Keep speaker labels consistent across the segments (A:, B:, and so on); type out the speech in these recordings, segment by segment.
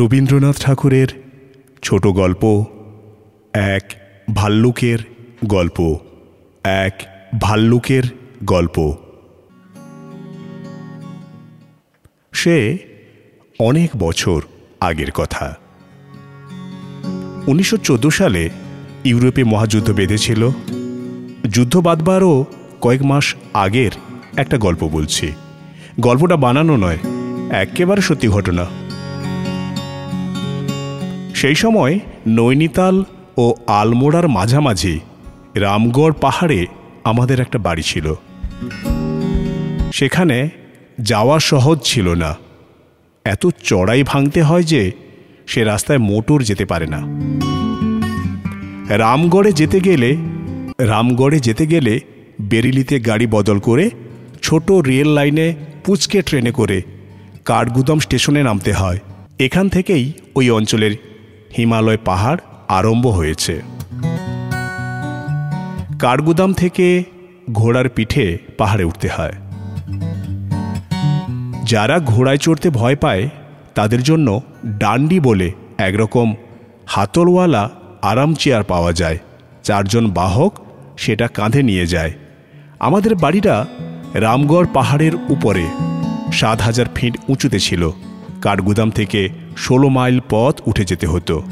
A: রবীন্দ্রনাথ ঠাকুরের ছোট গল্প, এক ভাল্লুকের গল্প, এক ভাল্লুকের গল্প। সে অনেক বছর আগের কথা। উনিশশো চোদ্দ সালে ইউরোপে মহাযুদ্ধ বেঁধেছিল। যুদ্ধ বাদবারও কয়েক মাস আগের একটা গল্প বলছি। গল্পটা বানানো নয়, একেবারে সত্যি ঘটনা। সেই সময় নৈনিতাল ও আলমোড়ার মাঝামাঝি রামগড় পাহাড়ে আমাদের একটা বাড়ি ছিল। সেখানে যাওয়া সহজ ছিল না। এত চড়াই ভাঙতে হয় যে সে রাস্তায় মোটর যেতে পারে না। রামগড়ে যেতে গেলে, রামগড়ে যেতে গেলে বেরিলিতে গাড়ি বদল করে ছোট রেল লাইনে পুচকে ট্রেনে করে কাঠগুদাম স্টেশনে নামতে হয়। এখান থেকেই ওই অঞ্চলের হিমালয় পাহাড় আরম্ভ হয়েছে। কাঠগুদাম থেকে ঘোড়ার পিঠে পাহাড়ে উঠতে হয়। যারা ঘোড়ায় চড়তে ভয় পায়, তাদের জন্য ডান্ডি বলে একরকম হাতলওয়ালা আরাম চেয়ার পাওয়া যায়। চারজন বাহক সেটা কাঁধে নিয়ে যায়। আমাদের বাড়িটা রামগড় পাহাড়ের উপরে, সাত হাজার ফিট উঁচুতে ছিল। কাঠগুদাম থেকে ষোলো মাইল পথ উঠে যেতে হতো।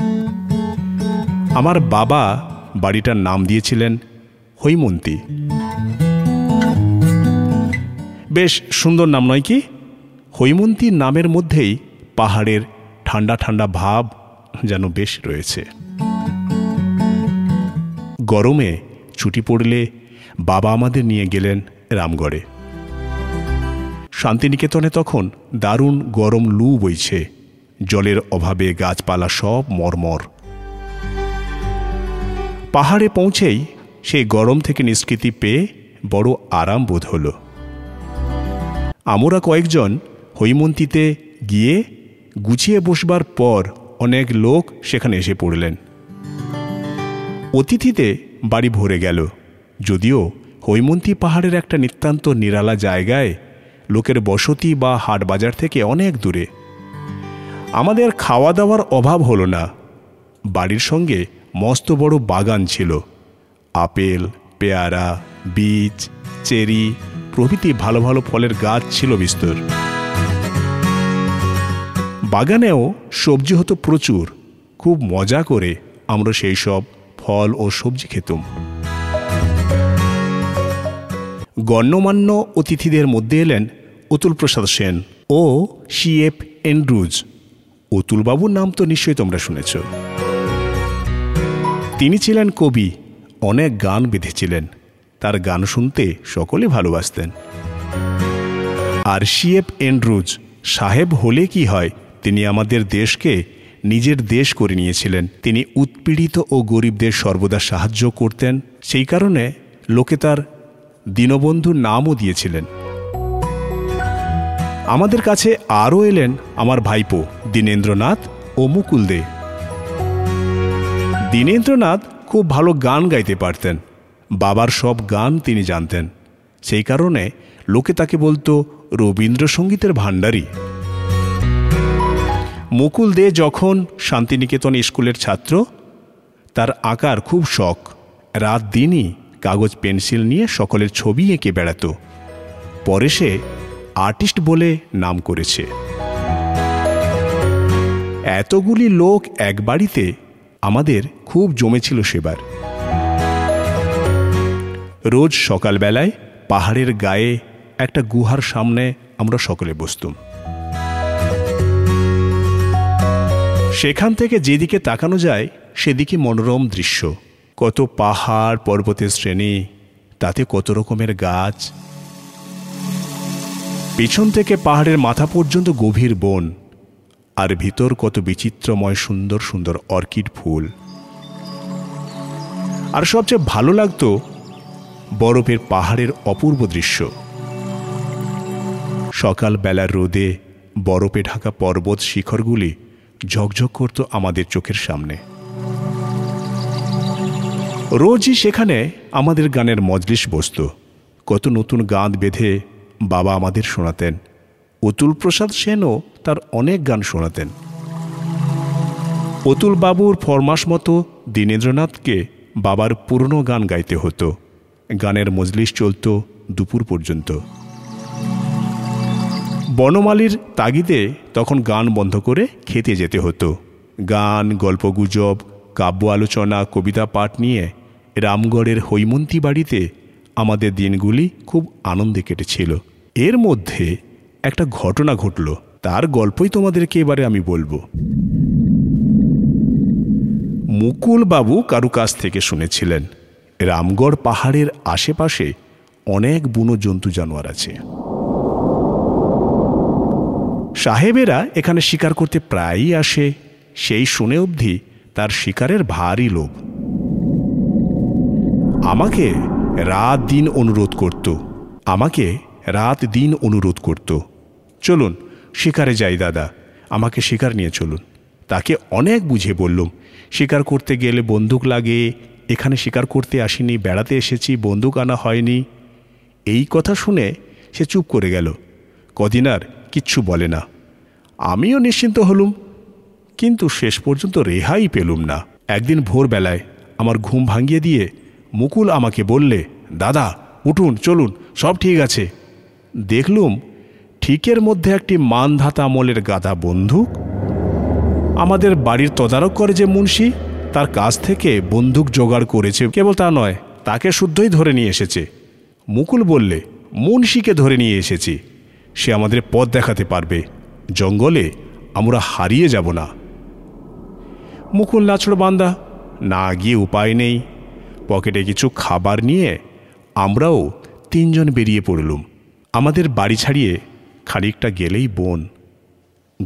A: আমার বাবা বাড়িটার নাম দিয়েছিলেন হৈমন্তী। বেশ সুন্দর নাম নয় কি? হৈমন্তী নামের মধ্যেই পাহাড়ের ঠান্ডা ঠান্ডা ভাব যেন বেশ রয়েছে। গরমে ছুটি পড়লে বাবা আমাদের নিয়ে গেলেন রামগড়ে। শান্তিনিকেতনে তখন দারুণ গরম লু বইছে। জলের অভাবে গাছপালা সব মরমর। পাহাড়ে পৌঁছেই সেই গরম থেকে নিষ্কৃতি পেয়ে বড় আরাম বোধ হল। আমরা কয়েকজন হৈমন্তীতে গিয়ে গুছিয়ে বসবার পর অনেক লোক সেখানে এসে পড়লেন। অতিথিতে বাড়ি ভরে গেল। যদিও হৈমন্তী পাহাড়ের একটা নিতান্ত নিরালা জায়গায় লোকের বসতি বা হাট বাজার থেকে অনেক দূরে। আমাদের খাওয়া দাওয়ার অভাব হলো না। বাড়ির সঙ্গে মস্ত বড় বাগান ছিল। আপেল, পেয়ারা, বীজ, চেরি প্রভৃতি ভালো ভালো ফলের গাছ ছিল বিস্তর। বাগানেও সবজি হতো প্রচুর। খুব মজা করে আমরা সেই সব ফল ও সবজি খেতুম। গণ্যমান্য অতিথিদের মধ্যে এলেন অতুল প্রসাদ সেন ও সিএফ এন্ড্রুজ। অতুলবাবুর নাম তো নিশ্চয়ই তোমরা শুনেছ। তিনি ছিলেন কবি, অনেক গান বেঁধেছিলেন। তার গান শুনতে সকলে ভালোবাসতেন। আর সিএফ এন্ড্রুজ, সাহেব হলে কি হয়, তিনি আমাদের দেশকে নিজের দেশ করে নিয়েছিলেন। তিনি উৎপীড়িত ও গরিবদের সর্বদা সাহায্য করতেন। সেই কারণে লোকে তার দীনবন্ধুর নামও দিয়েছিলেন। আমাদের কাছে আরও এলেন আমার ভাইপো দীনেন্দ্রনাথ ও মুকুল দে। দীনেন্দ্রনাথ খুব ভালো গান গাইতে পারতেন। বাবার সব গান তিনি জানতেন। সেই কারণে লোকে তাকে বলতো রবীন্দ্রসঙ্গীতের ভাণ্ডারী। মুকুল দে যখন শান্তিনিকেতন স্কুলের ছাত্র, তার আঁকার খুব শখ। রাত দিনই কাগজ, পেন্সিল নিয়ে সকলের ছবি এঁকে বেড়াত। পরে সে আর্টিস্ট বলে নাম করেছে। এতগুলি লোক এক বাড়িতে আমাদের খুব জমেছিল সেবার। রোজ সকালবেলায় পাহাড়ের গায়ে একটা গুহার সামনে আমরা সকলে বসতুম। সেখান থেকে যেদিকে তাকানো যায়, সেদিকে মনোরম দৃশ্য। কত পাহাড় পর্বতের শ্রেণি, তাতে কত রকমের গাছ। পিছন থেকে পাহাড়ের মাথা পর্যন্ত গভীর বন, আর ভিতর কত বিচিত্রময় সুন্দর সুন্দর অর্কিড ফুল। আর সবচেয়ে ভালো লাগতো বরফের পাহাড়ের অপূর্ব দৃশ্য। সকালবেলার রোদে বরফে ঢাকা পর্বত শিখরগুলি ঝকঝক করত আমাদের চোখের সামনে। রোজই সেখানে আমাদের গানের মজলিস বসত। কত নতুন গান বেঁধে বাবা আমাদের শোনাতেন। অতুল প্রসাদ সেনও তার অনেক গান শোনাতেন। অতুলবাবুর ফরমাস মতো দীনেন্দ্রনাথকে বাবার পুরনো গান গাইতে হতো। গানের মজলিস চলত দুপুর পর্যন্ত। বনমালীর তাগিদে তখন গান বন্ধ করে খেতে যেতে হতো। গান, গল্পগুজব কাব্য আলোচনা, কবিতা পাঠ নিয়ে রামগড়ের হৈমন্তী বাড়িতে আমাদের দিনগুলি খুব আনন্দে কেটেছিল। এর মধ্যে একটা ঘটনা ঘটল। তার গল্পই তোমাদেরকে এবারে আমি বলব। মুকুল বাবু কারু কাছ থেকে শুনেছিলেন, রামগড় পাহাড়ের আশেপাশে অনেক বুনো জন্তু জানোয়ার আছে। সাহেবেরা এখানে শিকার করতে প্রায়ই আসে। সেই শুনে অবধি তার শিকারের ভারী লোভ। আমাকে রাত দিন অনুরোধ করত। আমাকে রাত দিন অনুরোধ করত। চলুন, শিকারে যাই দাদা। আমাকে শিকার নিয়ে চলুন। তাকে অনেক বুঝে বললুম, শিকার করতে গেলে বন্দুক লাগে। এখানে শিকার করতে আসিনি, বেড়াতে এসেছি, বন্দুক আনা হয়নি। এই কথা শুনে সে চুপ করে গেল। কদিন আর কিচ্ছু বলে না। আমিও নিশ্চিন্ত হলুম। কিন্তু শেষ পর্যন্ত রেহাই পেলুম না। একদিন ভোরবেলায় আমার ঘুম ভাঙিয়ে দিয়ে মুকুল আমাকে বললে, দাদা, উঠুন, চলুন, সব ঠিক আছে। দেখলুম ঠিকের মধ্যে একটি মানধাতা আমলের গাদা বন্দুক। আমাদের বাড়ির তদারক করে যে মুন্সি, তার কাছ থেকে বন্দুক জোগাড় করেছে, কেবল তা নয়, তাকে শুদ্ধই ধরে নিয়ে এসেছে। মুকুল বললে, মুন্সিকে ধরে নিয়ে এসেছি, সে আমাদের পথ দেখাতে পারবে, জঙ্গলে আমরা হারিয়ে যাব না। মুকুল নাচড় বান্দা। না গিয়ে উপায় নেই। পকেটে কিছু খাবার নিয়ে আমরাও তিনজন বেরিয়ে পড়লুম। আমাদের বাড়ি ছাড়িয়ে খানিকটা গেলেই বন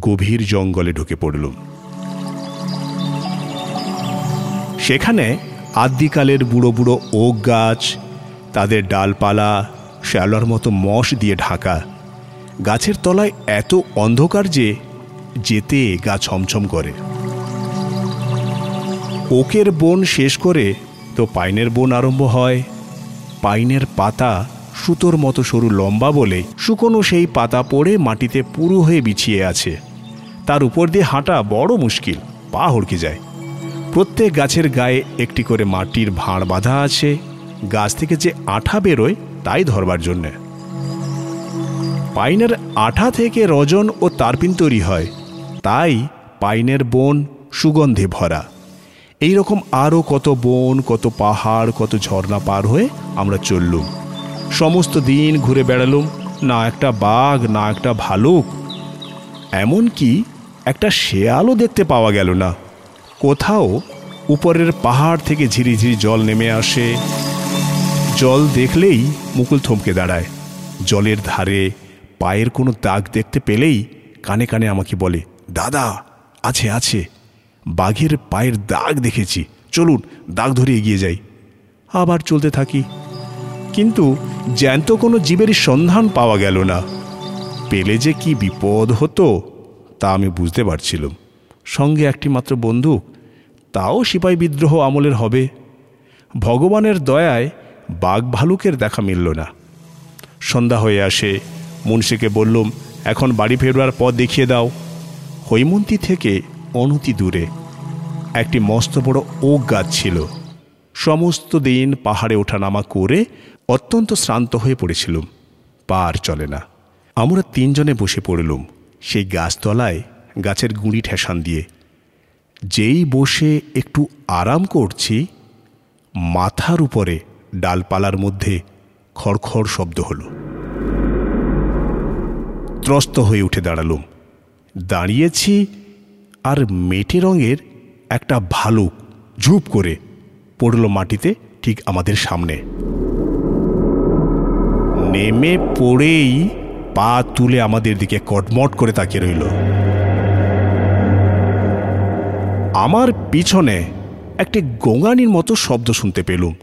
A: গভীর জঙ্গলে ঢুকে পড়লুম। সেখানে আদ্যিকালের বুড়ো বুড়ো ওক গাছ, তাদের ডালপালা, শ্যালোর মতো মশ দিয়ে ঢাকা। গাছের তলায় এত অন্ধকার যে যেতে গা ছমছম করে। ওকের বন শেষ করে তো পাইনের বন আরম্ভ হয়। পাইনের পাতা সুতোর মতো সরু লম্বা বলে শুকনো সেই পাতা পড়ে মাটিতে পুরু হয়ে বিছিয়ে আছে। তার উপর দিয়ে হাঁটা বড় মুশকিল, পা হড়কে যায়। প্রত্যেক গাছের গায়ে একটি করে মাটির ভাঁড় বাঁধা আছে। গাছ থেকে যে আঠা বেরোয় তাই ধরবার জন্যে। পাইনের আঠা থেকে রজন ও তারপিন তৈরি হয়। তাই পাইনের বন সুগন্ধে ভরা। এই রকম আরও কত বন, কত পাহাড়, কত ঝর্ণা পার হয়ে আমরা চললুম। সমস্ত দিন ঘুরে বেড়ালুম, না একটা বাঘ, না একটা ভালুক। এমনকি একটা শেয়ালও দেখতে পাওয়া গেল না। কোথাও উপরের পাহাড় থেকে ঝিরিঝিরি জল নেমে আসে। জল দেখলেই মুকুল থমকে দাঁড়ায়। জলের ধারে পায়ের কোনো দাগ দেখতে পেলেই কানে কানে আমাকে বলে, দাদা, আছে আছে। বাঘের পায়ের দাগ দেখেছি। চলুন, দাগ ধরে এগিয়ে যাই। আবার চলতে থাকি। কিন্তু জ্যান্ত কোনো জীবেরই সন্ধান পাওয়া গেল না। পেলে যে কি বিপদ হতো, তা আমি বুঝতে পারছিলাম। সঙ্গে একটি মাত্র বন্দুক, তাও সিপাই বিদ্রোহ আমলের হবে। ভগবানের দয়ায় বাঘ ভালুকের দেখা মিলল না। সন্ধ্যা হয়ে আসে। মুন্সিকে বললুম, এখন বাড়ি ফেরবার পথ দেখিয়ে দাও। হৈমন্তী থেকে অনতি দূরে। একটি মস্ত বড় ওক গাছ ছিল। সমস্ত দিন পাহাড়ে ওঠানামা করে অত্যন্ত শ্রান্ত হয়ে পড়েছিলুম। পার চলে না। আমরা তিনজনে বসে পড়লুম সেই গাছতলায় গাছের গুঁড়ি ঠেসান দিয়ে। যেই বসে একটু আরাম করছি, মাথার উপরে ডালপালার মধ্যে খড়খড় শব্দ হলো। ত্রস্ত হয়ে উঠে দাঁড়ালুম। দাঁড়িয়েছি আর মেটে রঙের একটা ভালুক ঝুপ করে পড়ল মাটিতে ঠিক আমাদের সামনে। নেমে পড়েই পা তুলে আমাদের দিকে কটমট করে তাকিয়ে রইল। আমার পিছনে একটি গোঙানির মতো শব্দ শুনতে পেলুম।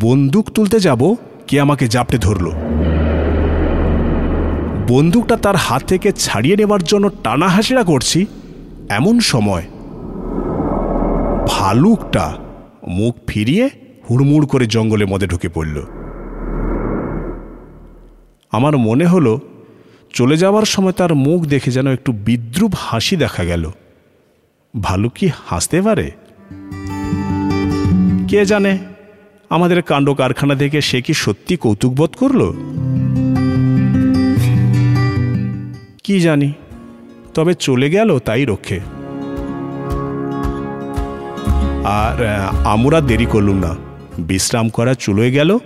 A: বন্দুক তুলতে যাব কে আমাকে জাপটে ধরল। বন্দুকটা তার হাত থেকে ছাড়িয়ে নেবার জন্য টানা হাসিরা করছি, এমন সময় ভালুকটা মুখ ফিরিয়ে হুড়মুড় করে জঙ্গলের মধ্যে ঢুকে পড়ল। আমার মনে হলো চলে যাওয়ার সময় তার মুখ দেখে যেন একটু বিদ্রুপ হাসি দেখা গেল। ভালুক কি হাসতে পারে? কে জানে আমাদের কাণ্ড কারখানা থেকে সে কি সত্যি কৌতুক বোধ করল? কি জানি, তবে চলে গেল তাই রক্ষে। আর আমরা দেরি করলুম না। বিশ্রাম করা চলে গেল,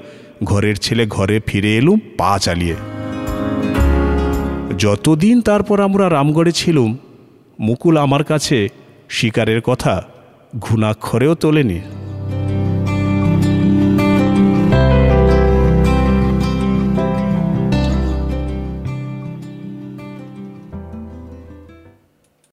A: ঘরের ছেলে ঘরে ফিরে এলুম পা চালিয়ে। যতদিন তারপর আমরা রামগড়ে ছিলুম, মুকুল আমার কাছে শিকারের কথা ঘুণাক্ষরেও তোলেনি।